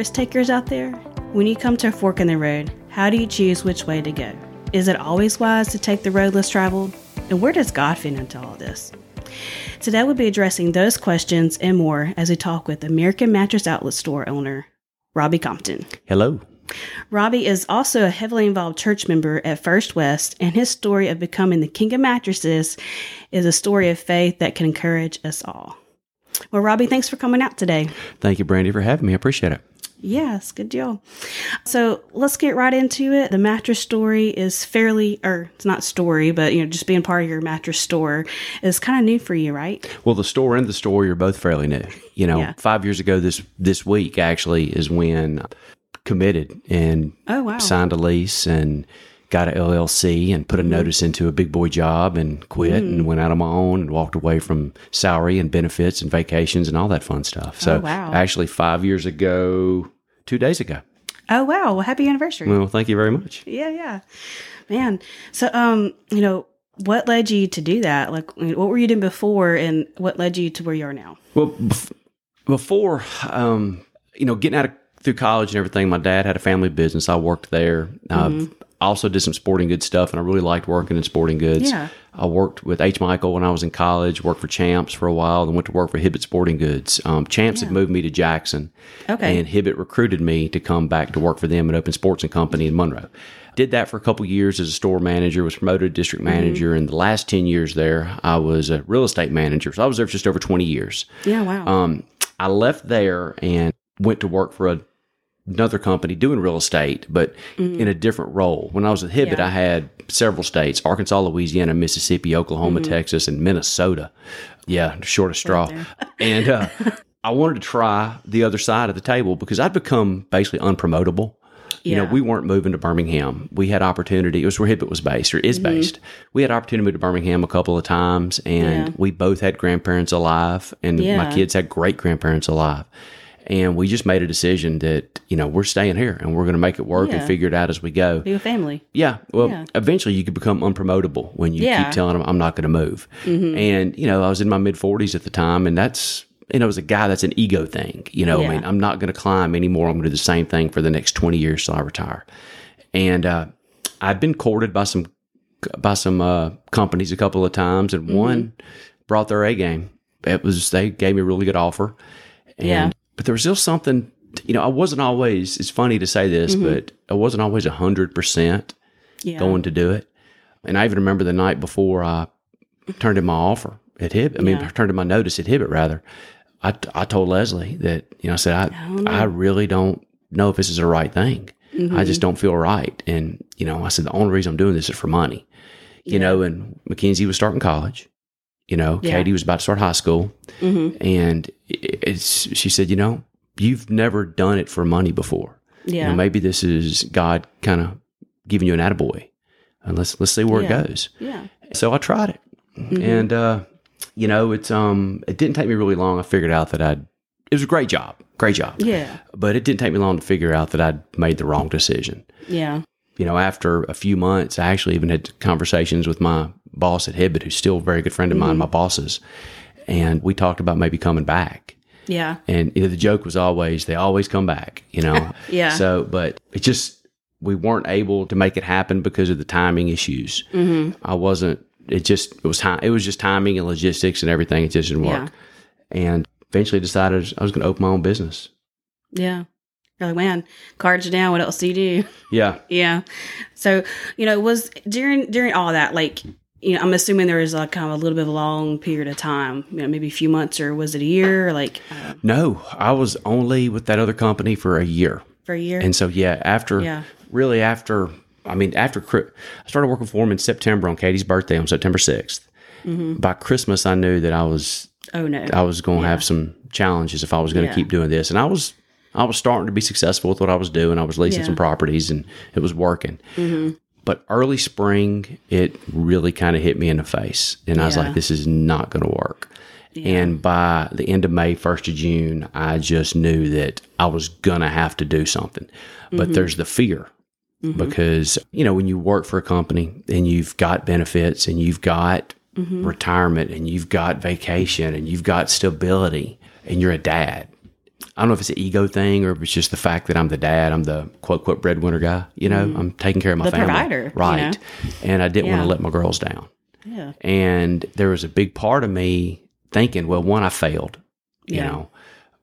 risk takers out there? When you come to a fork in the road, how do you choose which way to go? Is it always wise to take the road less traveled? And where does God fit into all this? Today we'll be addressing those questions and more as we talk with American Mattress Outlet Store owner Robbie Compton. Hello. Robbie is also a heavily involved church member at First West, and his story of becoming the king of mattresses is a story of faith that can encourage us all. Well, Robbie, thanks for coming out today. Thank you, Brandy, for having me. I appreciate it. Yes, good deal. So let's get right into it. The mattress story is fairly, or it's not story, but you know, just being part of your mattress store is kind of new for you, right? Well, the store and the story are both fairly new. You know, Yeah. five years ago this this week actually is when I committed and Oh, wow. signed a lease and got an LLC and put a Mm-hmm. notice into a big boy job and quit and went out on my own and walked away from salary and benefits and vacations and all that fun stuff. So Oh, wow. actually five years ago, two days ago. Oh, wow. Well, happy anniversary. Well, thank you very much. Yeah, yeah. Man. So, um, you know, what led you to do that? Like, what were you doing before and what led you to where you are now? Well, bef- before, um, you know, getting out of through college and everything, my dad had a family business. I worked there. Mm-hmm. I also did some sporting goods stuff, and I really liked working in sporting goods. Yeah. I worked with H. Michael when I was in college. Worked for Champs for a while, then went to work for Hibbett Sporting Goods. Um, Champs had moved me to Jackson, Okay. and Hibbett recruited me to come back to work for them at Open Sports and Company in Monroe. Did that for a couple years as a store manager. Was promoted to district Mm-hmm. manager, and the last ten years there, I was a real estate manager. So I was there for just over twenty years. Yeah, wow. Um, I left there and went to work for a, another company doing real estate, but in a different role. When I was at Hibbett, Mm-hmm. Yeah. I had several states Arkansas, Louisiana, Mississippi, Oklahoma, Mm-hmm. Texas, and Minnesota. Yeah, short of straw. and uh, I wanted to try the other side of the table because I'd become basically unpromotable. You know, we weren't moving to Birmingham. We had opportunity. It was where Hibbett was based or is based. We had opportunity to move to Birmingham a couple of times, and Mm-hmm. Yeah. we both had grandparents alive, and my kids had great grandparents alive. And we just made a decision that, you know, we're staying here and we're going to make it work Yeah. and figure it out as we go. Be a family. Yeah. Well, Yeah. eventually you could become unpromotable when you Yeah. Mm-hmm. keep telling them, I'm not going to move. And, you know, I was in my mid 40s at the time, and that's, you know, as a guy, that's an ego thing. You know. I mean, I'm not going to climb anymore. I'm going to do the same thing for the next 20 years till I retire. And uh, I've been courted by some by some uh, companies a couple of times, and one brought their A game. It was they gave me a really good offer, and Yeah. But there was still something. You know, I wasn't always. It's funny to say this, but I wasn't always hundred percent Yeah. going to do it. And I even remember the night before I turned in my offer at Hibbett. I mean, Yeah. I turned in my notice at Hibbett rather. I, I told Leslie that you know I said I I really don't know if this is the right thing. I just don't feel right. And you know I said the only reason I'm doing this is for money. You know, and Mackenzie was starting college. You know, Yeah. Katie was about to start high school, Mhm. and it's she said, you know, you've never done it for money before. You know, maybe this is God kind of giving you an attaboy. And let's let's see where Yeah. it goes. yeah. So I tried it. And uh, you know, it's um it didn't take me really long. I figured out that I'd it was a great job. Great job. Yeah. But it didn't take me long to figure out that I'd made the wrong decision. Yeah. You know, after a few months, I actually even had conversations with my boss at Hibbett, who's still a very good friend of mine, my bosses. And we talked about maybe coming back. Yeah. And you know, the joke was always they always come back, you know. Yeah. So, but it just we weren't able to make it happen because of the timing issues. Mm-hmm. I wasn't. It just it was time. It was just timing and logistics and everything. It just didn't work. And eventually decided I was going to open my own business. Yeah. You're like, man, cards are down. What else do you do? Yeah. Yeah. So, you know, was during during all that, like, you know, I'm assuming there was like kind of a little bit of a long period of time, you know, maybe a few months or was it a year or like uh, No, I was only with that other company for a year. for a year? And so, yeah, after Yeah. really after, I mean, after I started working for him in September on Katie's birthday on September 6th. Mm-hmm. By Christmas, I knew that I was oh no. I was going to have some challenges if I was going to Yeah. keep doing this. And I was I was starting to be successful with what I was doing. I was leasing Yeah. some properties and it was working. But early spring, it really kind of hit me in the face, and I was like, "This is not going to work." And by the end of May, first of June, I just knew that I was gonna have to do something. But mm-hmm. there's the fear mm-hmm. because you know when you work for a company and you've got benefits and you've got mm-hmm. retirement and you've got vacation and you've got stability and you're a dad. I don't know if it's an ego thing or if it's just the fact that I'm the dad. I'm the quote quote breadwinner guy. You know, I'm taking care of my The family, provider, you right? And I didn't want to let my girls down. Yeah. And there was a big part of me thinking, well, one, I failed. You Yeah. know,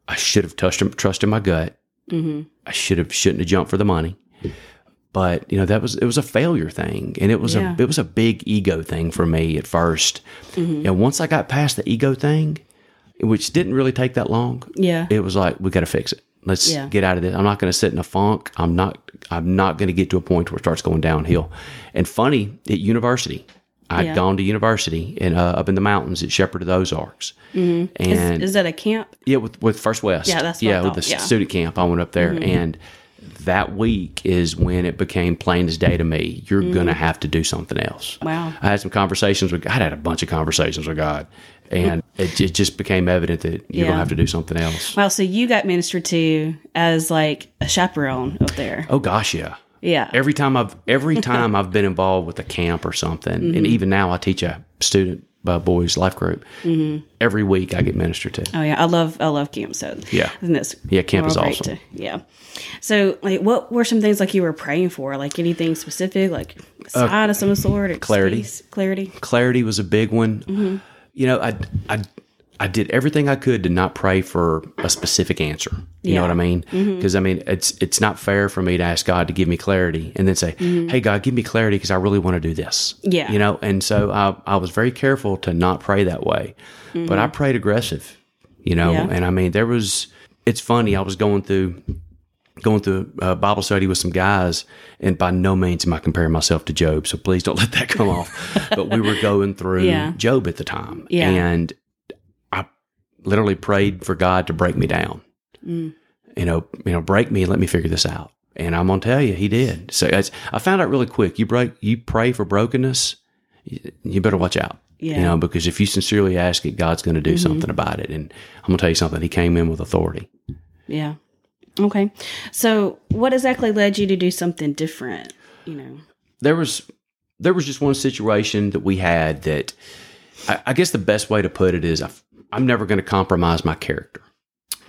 I should have trusted trusted my gut. Mm-hmm. I should have shouldn't have jumped for the money. But you know that was it was a failure thing, and it was Yeah. a it was a big ego thing for me at 1st Mm-hmm. And once I got past the ego thing, which didn't really take that long, Yeah. it was like we got to fix it. Let's Yeah. get out of this. I'm not going to sit in a funk. I'm not. I'm not going to get to a point where it starts going downhill. And funny at university, I'd Yeah. gone to university in uh, up in the mountains at Shepherd of the Ozarks, and Is, is that a camp? yeah, with with First West. Yeah, that's yeah, with the yeah. Mm-hmm. student camp. I went up there, and that week is when it became plain as day to me. You're Mm-hmm. gonna have to do something else. Wow. I had some conversations with. God. I had a bunch of conversations with God, and it, it just became evident that you're Yeah. gonna have to do something else. Wow. So you got ministered to as like a chaperone up there. Oh gosh, yeah. Yeah. Every time I've every time I've been involved with a camp or something, Mm-hmm. and even now I teach a student uh, boys life group. Mm-hmm. Every week I get ministered to. Oh yeah, I love I love camp. So Yeah. Yeah, camp is awesome. to- yeah. So like, what were some things like you were praying for? Like anything specific, like sign of some sort, or Uh, clarity. space, clarity. clarity was a big one. Mm-hmm. You know, I, I, I did everything I could to not pray for a specific answer. You know Yeah. Mm-hmm. what I mean? Because I mean, it's it's not fair for me to ask God to give me clarity and then say, "Hey, God, give me clarity because I really want to do this." Mm-hmm. Yeah. you know. And so I, I was very careful to not pray that way, but I prayed aggressive. You know, Mm-hmm. Yeah. and I mean, there was. It's funny. I was going through going through a Bible study with some guys, and by no means am I comparing myself to Job, so please don't let that come off. But we were going through Yeah. Job at the time, Yeah. and I literally prayed for God to break me down. Mm. You know, you know, break me and let me figure this out. And I'm gonna tell you, He did. So it's, I found out really quick. You break, you pray for brokenness, you, better watch out. Yeah. Mm-hmm. You know, because if you sincerely ask it, God's going to do something about it. And I'm going to tell you something. He came in with authority. Yeah. Okay. So what exactly led you to do something different? You know. there was there was just one situation that we had that I, I guess the best way to put it is I've, I'm never going to compromise my character.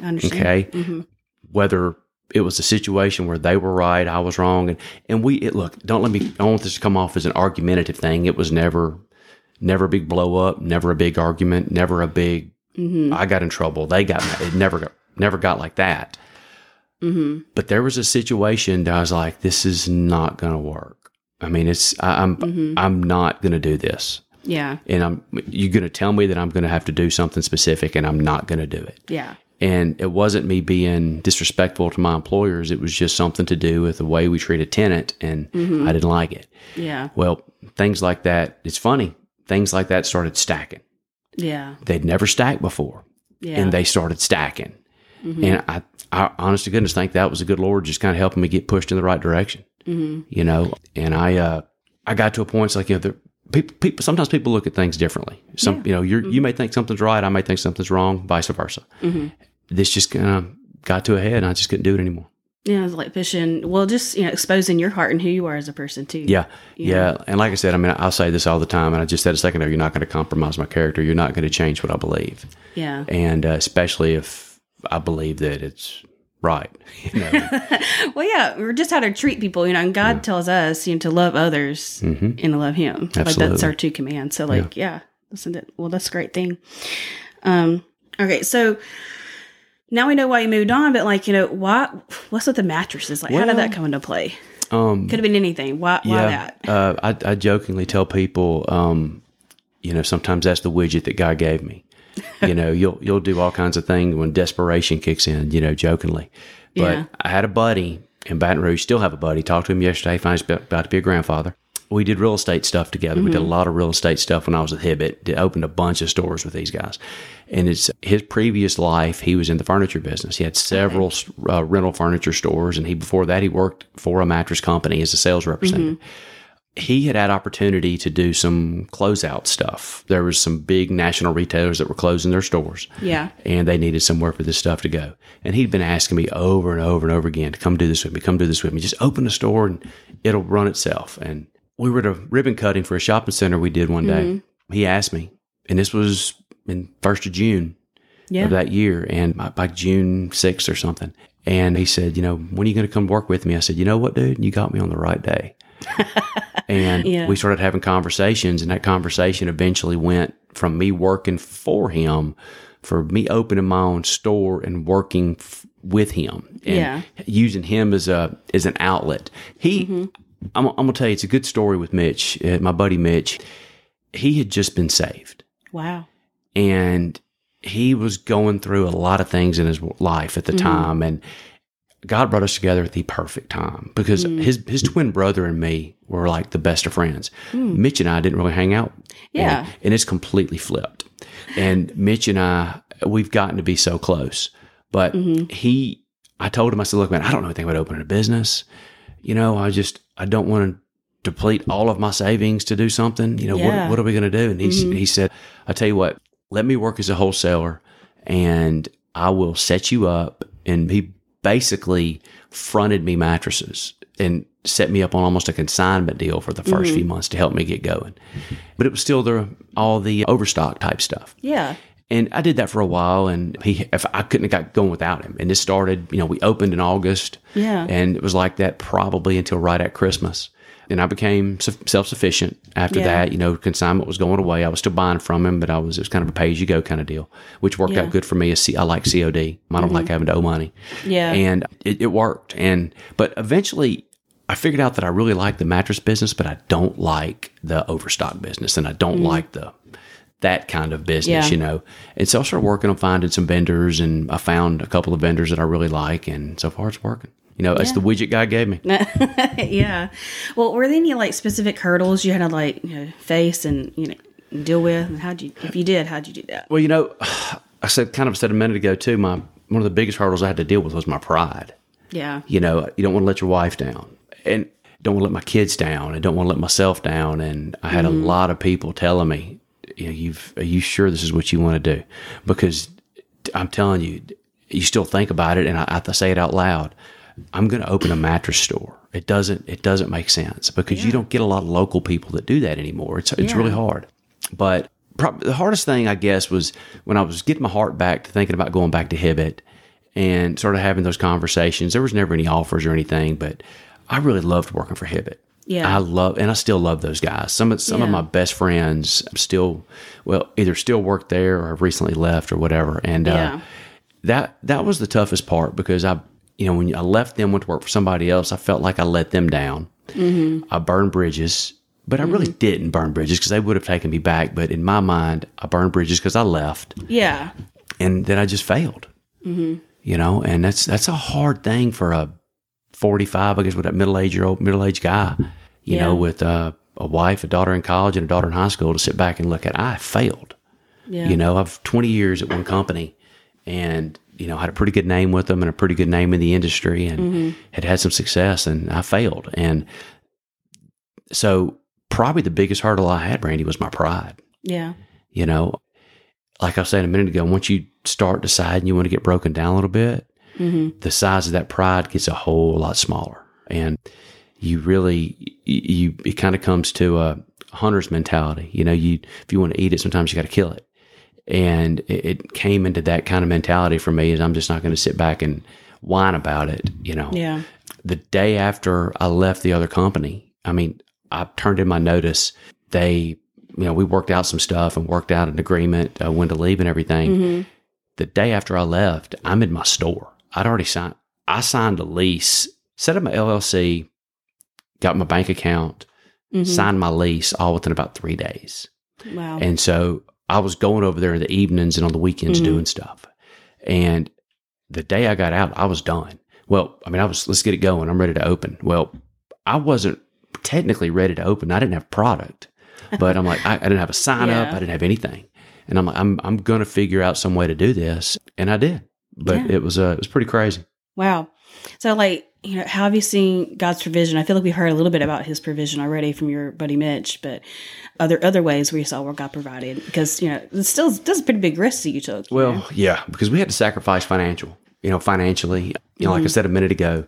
I understand. Okay, Mhm. whether it was a situation where they were right, I was wrong, and and we it, look. Don't let me. I don't want this to come off as an argumentative thing. It was never never a big blow up, never a big argument, never a big. Mm-hmm. I got in trouble. They got. It never got never got like that. Mm-hmm. But there was a situation that I was like, this is not going to work. I mean, it's I, I'm Mm-hmm. I'm not going to do this, Yeah. and I'm you're going to tell me that I'm going to have to do something specific, and I'm not going to do it. Yeah. And it wasn't me being disrespectful to my employers. It was just something to do with the way we treat a tenant, and Mm-hmm. I didn't like it. Yeah. Well, things like that. It's funny. Things like that started stacking. Yeah. They'd never stacked before, Yeah. And they started stacking. And I, I, honest to goodness, think that was a good Lord just kind of helping me get pushed in the right direction. mm-hmm. You know, and I, uh, I got to a point. It's like you know, the, people, people. Sometimes people look at things differently. Some, Yeah. you know, you're, you may think something's right. I may think something's wrong. Vice versa. Mm-hmm. This just kind of got to a head, and I just couldn't do it anymore. Yeah, it's like fishing. Well, just you know, exposing your heart and who you are as a person too. Yeah, yeah. And like I said, I mean, I'll say this all the time, and I just said a second ago. You're not going to compromise my character. You're not going to change what I believe, Yeah. and uh, especially if I believe that it's right. You know. Well, yeah, we're just how to treat people, you know. And God tells us, you know, to love others and to love Him. Like that's our two commands. So, like, yeah, listen to well, that's a great thing. Um. Okay, so now we know why you moved on, but like, you know, why? What's with the mattresses? Like, how did that come into play? um, Could have been anything. Why? Why that? Uh, I, I jokingly tell people, um, you know, sometimes that's the widget that God gave me. You know, you'll you'll do all kinds of things when desperation kicks in. You know, jokingly. But Yeah. I had a buddy in Baton Rouge. Still have a buddy. Talked to him yesterday. Finds about to be a grandfather. We did real estate stuff together. We did a lot of real estate stuff when I was at Hibbett. Did, opened a bunch of stores with these guys. And it's his previous life. He was in the furniture business. He had several uh, rental furniture stores, and he before that he worked for a mattress company as a sales representative he had had opportunity to do some closeout stuff. There was some big national retailers that were closing their stores. Yeah. And they needed somewhere for this stuff to go. And he'd been asking me over and over and over again to come do this with me, come do this with me. Just open the store and it'll run itself. And we were at a ribbon cutting for a shopping center we did one day. Mm-hmm. He asked me, and this was in first of June. Yeah. of that year, and by, by June sixth or something. And he said, you know, when are you going to come work with me? I said, you know what, dude, you got me on the right day. And Yeah. we started having conversations, and that conversation eventually went from me working for him, for me opening my own store and working f- with him, and Yeah. using him as a as an outlet. He, I'm, I'm gonna tell you, it's a good story with Mitch, uh, my buddy Mitch. He had just been saved Wow. and he was going through a lot of things in his life at the time and God brought us together at the perfect time because mm. his his twin brother and me were like the best of friends. Mm. Mitch and I didn't really hang out. Yeah. And, and it's completely flipped. And Mitch and I we've gotten to be so close. But mm-hmm. he I told him I said, "Look, man, I don't know anything about opening a business. You know, I just I don't want to deplete all of my savings to do something. You know, Yeah. what what are we going to do?" And he mm-hmm. he said, "I tell you what, let me work as a wholesaler and I will set you up. And he basically fronted me mattresses and set me up on almost a consignment deal for the 1st mm-hmm. few months to help me get going. But it was still the all the overstock type stuff. Yeah. And I did that for a while, and he, if I couldn't have got going without him. And this started, you know, we opened in August, Yeah. and it was like that probably until right at Christmas. And I became self sufficient after Yeah. that. You know, consignment was going away. I was still buying from him, but I was it was kind of a pay as you go kind of deal, which worked Yeah. out good for me. I like COD. I don't mm-hmm. like having to owe money. Yeah. and it, it worked. And but eventually, I figured out that I really like the mattress business, but I don't like the overstock business, and I don't mm-hmm. like the that kind of business, Yeah. you know. And so I started working on finding some vendors, and I found a couple of vendors that I really like, and so far it's working. You know, it's the widget guy gave me. yeah. Well, were there any like specific hurdles you had to like you know, face and you know deal with? And how'd you, if you did, how'd you do that? Well, you know, I said kind of said a minute ago too. My one of the biggest hurdles I had to deal with was my pride. Yeah. You know, you don't want to let your wife down, and don't want to let my kids down, and don't want to let myself down. And I had a mm-hmm. lot of people telling me, you know, you've are you sure this is what you want to do? Because I'm telling you, you still think about it, and I, I have to say it out loud. I'm going to open a mattress store. It doesn't. It doesn't make sense because you don't get a lot of local people that do that anymore. It's it's Yeah. really hard. But prob- the hardest thing, I guess, was when I was getting my heart back to thinking about going back to Hibbett and sort of having those conversations. There was never any offers or anything, but I really loved working for Hibbett. Yeah. I love, and I still love those guys. Some of some of my best friends still, well, either still work there or recently left or whatever. And uh, that that was the toughest part because I, you know, when I left them, went to work for somebody else, I felt like I let them down. Mm-hmm. I burned bridges, but I really mm-hmm. didn't burn bridges because they would have taken me back. But in my mind, I burned bridges because I left, Yeah. and then I just failed. Mm-hmm. You know, and that's that's a hard thing for a forty-five, I guess, with that middle-aged year old middle-aged guy. You Yeah. know, with uh, a wife, a daughter in college, and a daughter in high school, to sit back and look at. I failed. Yeah. You know, I've 20 years at one company and, you know, had a pretty good name with them and a pretty good name in the industry and mm-hmm. had had some success and I failed. And so probably the biggest hurdle I had, Brandy, was my pride. Yeah. You know, like I was saying a minute ago, once you start deciding you want to get broken down a little bit, mm-hmm. the size of that pride gets a whole lot smaller. And you really, you it kind of comes to a hunter's mentality. You know, you, if you want to eat it, sometimes you got to kill it. And it, it came into that kind of mentality for me is I'm just not going to sit back and whine about it, you know Yeah. the day after I left the other company, I mean, I turned in my notice. They, you know, we worked out some stuff and worked out an agreement uh, when to leave and everything. The day after I left, I'm in my store. I'd already signed. I signed a lease, set up my LLC, got my bank account, signed my lease all within about three days. Wow. And so I was going over there in the evenings and on the weekends doing stuff. And the day I got out, I was done. Well, I mean, I was, let's get it going. I'm ready to open. Well, I wasn't technically ready to open. I didn't have product, but I'm like, I, I didn't have a sign up. I didn't have anything. And I'm like, I'm, I'm going to figure out some way to do this. And I did, but Yeah. it was, uh, it was pretty crazy. Wow. So, like, you know, how have you seen God's provision? I feel like we've heard a little bit about His provision already from your buddy Mitch, but other other ways where you saw where God provided? Because you know, it's still that's a pretty big risk that you took. you Well, know? yeah, because we had to sacrifice financial, you know, financially. You know, like I mm-hmm. said a minute ago,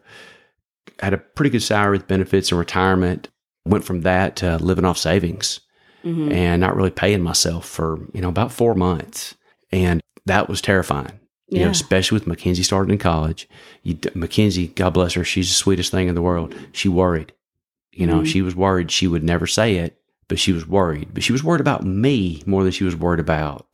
I had a pretty good salary with benefits and retirement. Went from that to living off savings mm-hmm. and not really paying myself for, you know, about four months. And that was terrifying. You Yeah. know, especially with Mackenzie starting in college. You, Mackenzie, God bless her, she's the sweetest thing in the world. She worried. You know, Mhm. she was worried. She would never say it, but she was worried. But she was worried about me more than she was worried about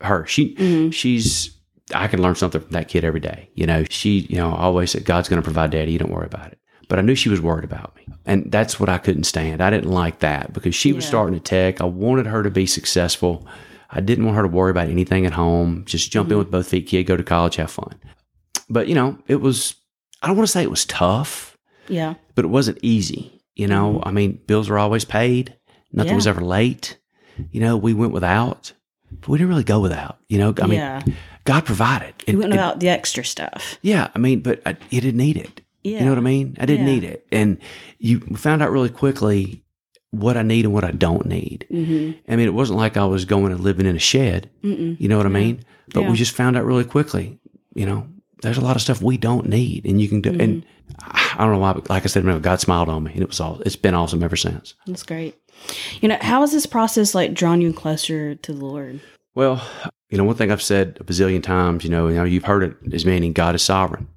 her. She Mhm. she's I can learn something from that kid every day. You know, she, you know, always said, God's going to provide daddy. You don't worry about it. But I knew she was worried about me. And that's what I couldn't stand. I didn't like that because she was starting to tech. I wanted her to be successful. I didn't want her to worry about anything at home. Just jump in mm-hmm. with both feet, kid, go to college, have fun. But, you know, it was, I don't want to say it was tough, Yeah. but it wasn't easy. You know, mm-hmm. I mean, bills were always paid. Nothing Yeah. was ever late. You know, we went without, but we didn't really go without. You know, I mean, yeah. God provided. It- We went it- the extra stuff. yeah, I mean, but I, you didn't need it. Yeah. You know what I mean? I didn't Yeah. need it, and you found out really quickly what I need and what I don't need. Mm-hmm. I mean, it wasn't like I was going and living in a shed. Mm-mm. You know what I mean? But Yeah. we just found out really quickly. You know, there's a lot of stuff we don't need, and you can do. And Mm-hmm. I don't know why, but like I said, God smiled on me, and it was all. It's been awesome ever since. That's great. You know, how has this process like drawn you closer to the Lord? Well, you know, one thing I've said a bazillion times. You know, you know, you've heard it is meaning God is sovereign.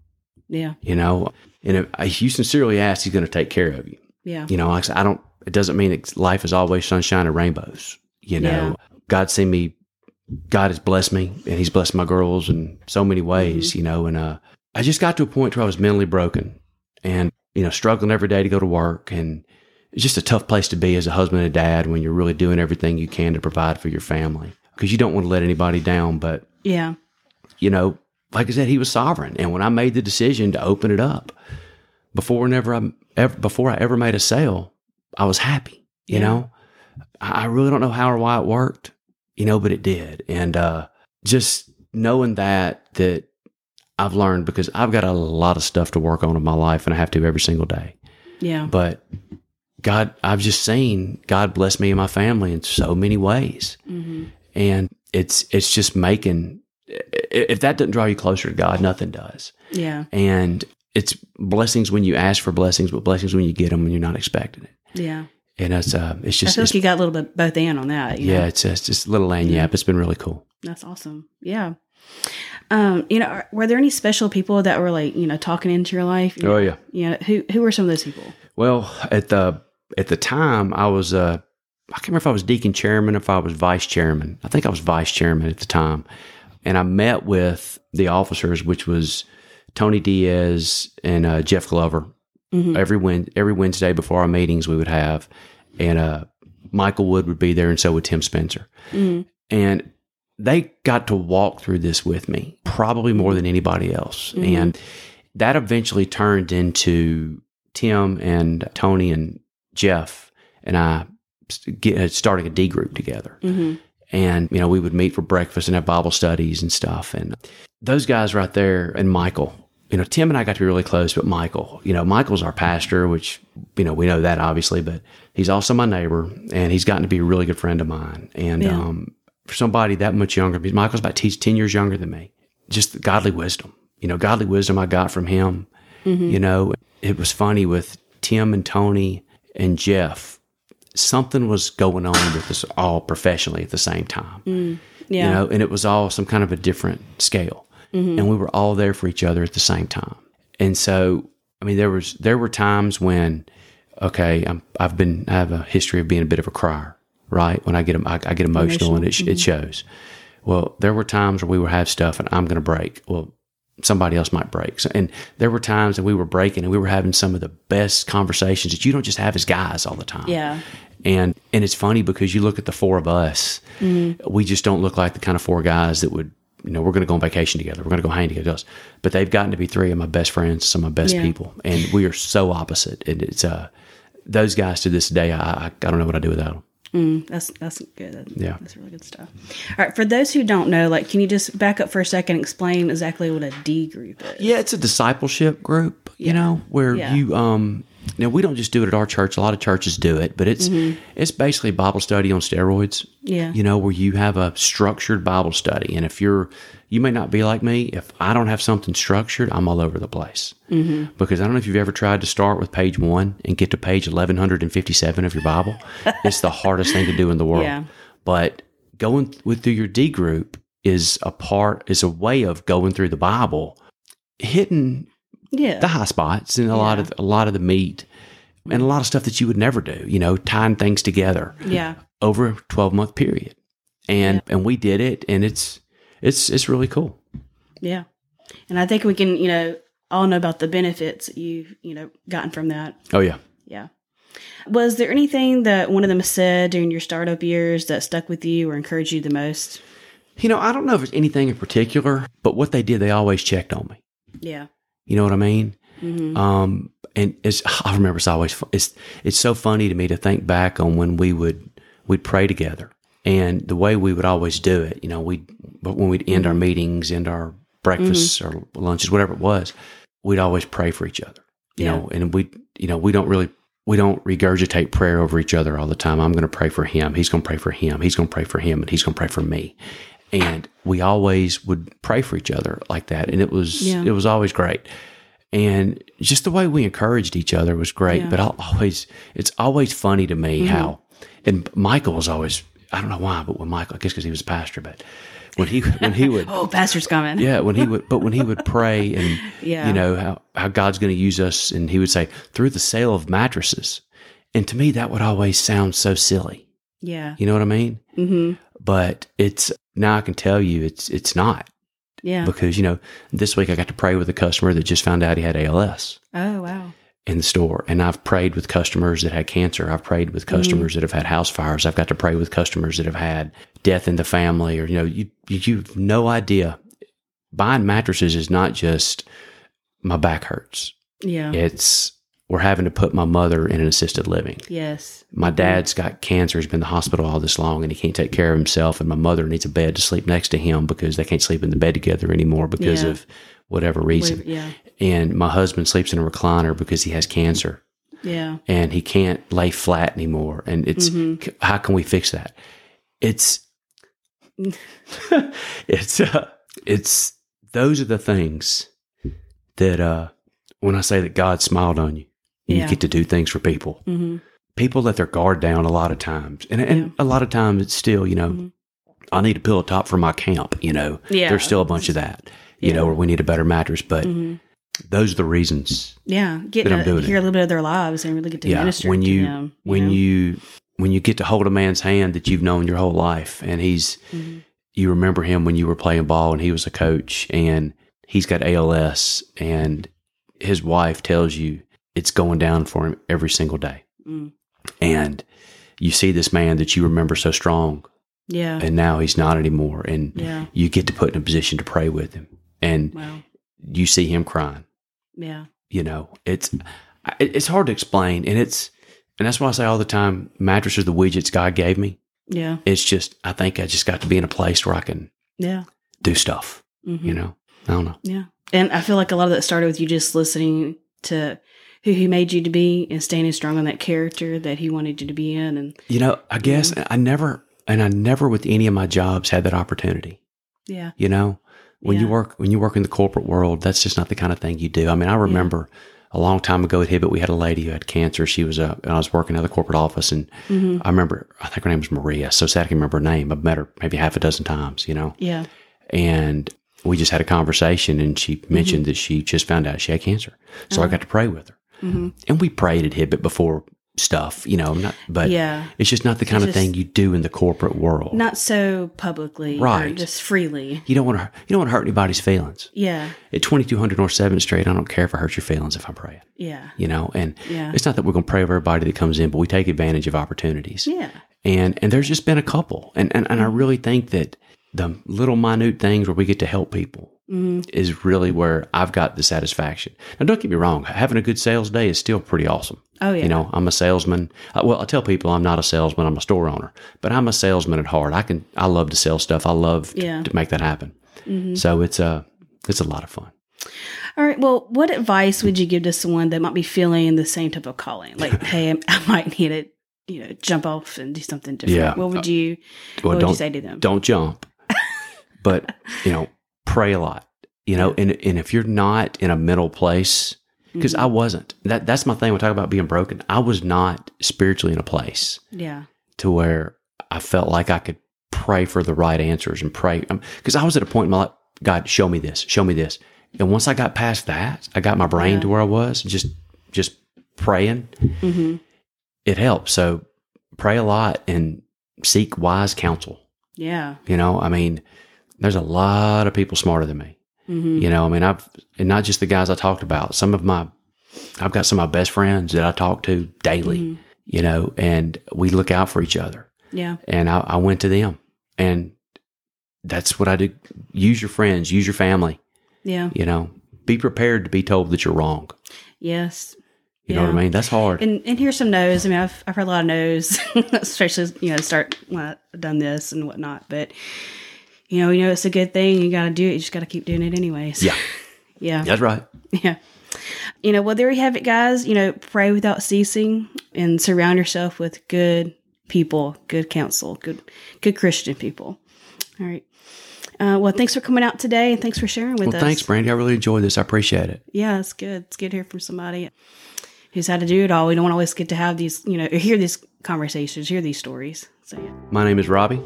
Yeah. You know, and if, you sincerely ask, He's going to take care of you. Yeah. You know, like I said, I don't, it doesn't mean that life is always sunshine and rainbows. You know, Yeah. God's seen me, God has blessed me and he's blessed my girls in so many ways, you know, and, uh, I just got to a point where I was mentally broken and, you know, struggling every day to go to work. And it's just a tough place to be as a husband and dad when you're really doing everything you can to provide for your family because you don't want to let anybody down. But, Yeah. you know, like I said, he was sovereign. And when I made the decision to open it up, before never I ever before I ever made a sale, I was happy. You Yeah. know, I really don't know how or why it worked, you know, but it did. And uh, just knowing that that I've learned because I've got a lot of stuff to work on in my life, and I have to every single day. Yeah. But God, I've just seen God bless me and my family in so many ways, Mm-hmm. and it's it's just making. If that doesn't draw you closer to God, nothing does Yeah. and it's blessings when you ask for blessings, but blessings when you get them when you're not expecting it. Yeah. And it's uh, it's just. I feel like you got a little bit both and on that. you yeah, know? it's it's just a little lagniappe. Yeah. It's been really cool. That's awesome. Yeah. Um, you know, are- were there any special people that were like, you know, talking into your life? Oh yeah. You know, who who were some of those people? Well, at the at the time, I was uh, I can't remember if I was deacon chairman, if I was vice chairman. I think I was vice chairman at the time, and I met with the officers, which was Tony Diaz and uh, Jeff Glover. Mhm. Every Wed every Wednesday before our meetings, we would have, and uh, Michael Wood would be there, and so would Tim Spencer. Mhm. and they got to walk through this with me probably more than anybody else Mhm. and that eventually turned into tim and tony and jeff and i get, uh, starting a d group together Mhm. and you know we would meet for breakfast and have bible studies and stuff and those guys right there and michael you know tim and i got to be really close but michael you know michael's our pastor which you know we know that obviously but he's also my neighbor and he's gotten to be a really good friend of mine. And Yeah. um, for somebody that much younger michael's about he's 10 years younger than me. Just the godly wisdom you know godly wisdom i got from him you know. It was funny with tim and tony and jeff something was going on with us all professionally at the same time. Yeah. you know, and it was all some kind of a different scale, Mm-hmm. and we were all there for each other at the same time. And so, I mean, there was there were times when, okay, I'm, I've been I have a history of being a bit of a crier, right? When I get I, I get emotional, and it, sh it mm-hmm. shows. Well, there were times where we would have stuff, and I'm going to break. Well, somebody else might break. So, and there were times that we were breaking, and we were having some of the best conversations that you don't just have as guys all the time. Yeah. And and it's funny because you look at the four of us, mm-hmm. we just don't look like the kind of four guys that would, you know, we're going to go on vacation together. We're going to go hang together. But they've gotten to be three of my best friends, some of my best Yeah. people, and we are so opposite. And it's uh, those guys to this day, I I, I don't know what I do without them. Mm, that's that's good. That- Yeah. That's really good stuff. All right. For those who don't know, like, can you just back up for a second and explain exactly what a D group is? Yeah, it's a discipleship group, you know, where Yeah. you um now we don't just do it at our church. A lot of churches do it, but it's it's basically Bible study on steroids. Yeah. You know, where you have a structured Bible study. And if you're you may not be like me, if I don't have something structured, I'm all over the place. Mm-hmm. Because I don't know if you've ever tried to start with page one and get to page eleven hundred and fifty seven of your Bible. it's the hardest thing to do in the world. Yeah. But going with through your D group, is a part is a way of going through the Bible, hitting Yeah. the high spots and a lot of a lot of the meat and a lot of stuff that you would never do. You know, tying things together yeah. over a twelve month period, and and we did it, and it's it's it's really cool. Yeah. And I think we can, you know, all know about the benefits you've, you know, gotten from that. Oh yeah. Yeah. Was there anything that one of them said during your startup years that stuck with you or encouraged you the most? You know, I don't know if it's anything in particular, but what they did, they always checked on me. Yeah. You know what I mean? hmm Um, and it's I remember it's always it's it's so funny to me to think back on when we would we'd pray together and the way we would always do it. You know, we but when we'd end our meetings, end our breakfasts or lunches, whatever it was, we'd always pray for each other. You Yeah. know, and we you know we don't really we don't regurgitate prayer over each other all the time. I'm going to pray for him. He's going to pray for him. He's going to pray for him, and he's going to pray for me. And we always would pray for each other like that, and it was Yeah. it was always great and just the way we encouraged each other was great. Yeah. Mm-hmm. But I'll always, it's always funny to me how, and Michael was always, I don't know why, but when Michael, I guess because he was a pastor, but when he when he would, Oh, pastor's coming. yeah, when he would, but when he would pray and Yeah. you know how how God's going to use us, and he would say through the sale of mattresses, and to me that would always sound so silly. Yeah. You know what I mean? hmm But it's now I can tell you it's it's not Yeah. because you know this week I got to pray with a customer that just found out he had ALS. Oh, wow. in the store. And I've prayed with customers that had cancer. I've prayed with mm. customers that have had house fires. I've got to pray with customers that have had death in the family or, you know, you, you, you've no idea. Buying mattresses is not just my back hurts. Yeah. It's we're having to put my mother in an assisted living. Yes. My dad's got cancer. He's been in the hospital all this long and he can't take care of himself. And my mother needs a bed to sleep next to him because they can't sleep in the bed together anymore because Yeah. of whatever reason. Yeah. And my husband sleeps in a recliner because he has cancer Yeah. and he can't lay flat anymore. And it's c- how can we fix that? It's it's uh, it's those are the things that uh, when I say that God smiled on you, and Yeah. you get to do things for people. hmm People let their guard down a lot of times, and and a lot of times it's still you know. Mhm. I need a pillow top for my camp. You know, Yeah. there's still a bunch of that. You Yeah. know, or we need a better mattress. But hmm those are the reasons Yeah. Getting I'm to doing hear it. a little bit of their lives and really get to yeah minister when to you them. when know? you when you get to hold a man's hand that you've known your whole life and he's Mhm. you remember him when you were playing ball and he was a coach and he's got ALS and his wife tells you it's going down for him every single day Mm. and you see this man that you remember so strong Yeah. and now he's not anymore and Yeah. you get to put in a position to pray with him and Wow. you see him crying Yeah. you know it's it's hard to explain and it's and that's why i say all the time mattresses are the widgets god gave me Yeah. it's just i think i just got to be in a place where i can Yeah. do stuff hmm you know i don't know Yeah. And I feel like a lot of that started with you just listening to who he made you to be and standing strong on that character that he wanted you to be in. And you know i guess i never and i never with any of my jobs had that opportunity. Yeah. you know when you work when you work in the corporate world that's just not the kind of thing you do. I mean i remember a long time ago at hibbett we had a lady who had cancer. She was a and i was working at the corporate office and hmm i remember i think her name was maria. So sad i can remember her name. I've met her maybe half a dozen times you know? Yeah. and we just had a conversation and she Mm-hmm. mentioned that she just found out she had cancer. So i got to pray with her hmm and we prayed at hibbett before stuff you know not but Yeah. it's just not the kind of thing you do in the corporate world Not so publicly. Right. just freely. you don't want to you don't want to hurt anybody's feelings Yeah. at 2200 north 7th street i don't care if i hurt your feelings if i'm praying Yeah. you know and Yeah. it's not that we're going to pray over everybody that comes in but we take advantage of opportunities Yeah. and and there's just been a couple and and, and i really think that the little minute things where we get to help people hmm is really where i've got the satisfaction now don't get me wrong having a good sales day is still pretty awesome Oh, yeah. you know i'm a salesman Uh, well i tell people i'm not a salesman i'm a store owner but i'm a salesman at heart i can i love to sell stuff i love to, Yeah. to make that happen hmm so it's a it's a lot of fun All right. Well, what advice would you give to someone that might be feeling the same type of calling? Like, hey, I might need to, you know, jump off and do something different. Yeah. What would you well What would you say to them? don't jump but you know pray a lot you know and, and if you're not in a middle place because Mm-hmm. i wasn't that that's my thing when I talk about being broken i was not spiritually in a place Yeah. to where i felt like i could pray for the right answers and pray because um, I was at a point in my life, God, show me this, show me this. And once I got past that, I got my brain yeah. to where I was just just praying. Mm-hmm. It helps. So pray a lot and seek wise counsel. Yeah. You know, I mean, there's a lot of people smarter than me. Mm-hmm. You know, I mean, I've, and not just the guys I talked about, some of my, I've got some of my best friends that I talk to daily, mm-hmm. you know, and we look out for each other. Yeah. And I, I went to them and that's what I do. Use your friends, use your family. Yeah. You know, be prepared to be told that you're wrong. Yes. You yeah. know what I mean? That's hard. And and here's some no's. I mean, I've I've heard a lot of no's, especially you know start when I've done this and whatnot. But you know, you know, it's a good thing. You got to do it. You just got to keep doing it anyways. Yeah. yeah. That's right. Yeah. You know, well, there you have it, guys. You know, pray without ceasing and surround yourself with good people, good counsel, good, good Christian people. All right. Uh, well, thanks for coming out today and thanks for sharing with well, us. Thanks, Brandy. I really enjoyed this. I appreciate it. Yeah, it's good. It's good to hear from somebody who's had to do it all. We don't always get to have these, you know, hear these conversations, hear these stories. So, yeah. My name is Robbie,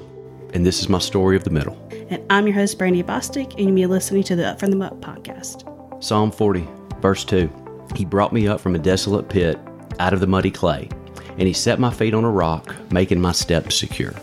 and this is my story of the middle. And I'm your host, Brandy Bostic, and you'll be listening to the Up From the Muck podcast. Psalm 40, verse 2. He brought me up from a desolate pit out of the muddy clay, and he set my feet on a rock, making my steps secure.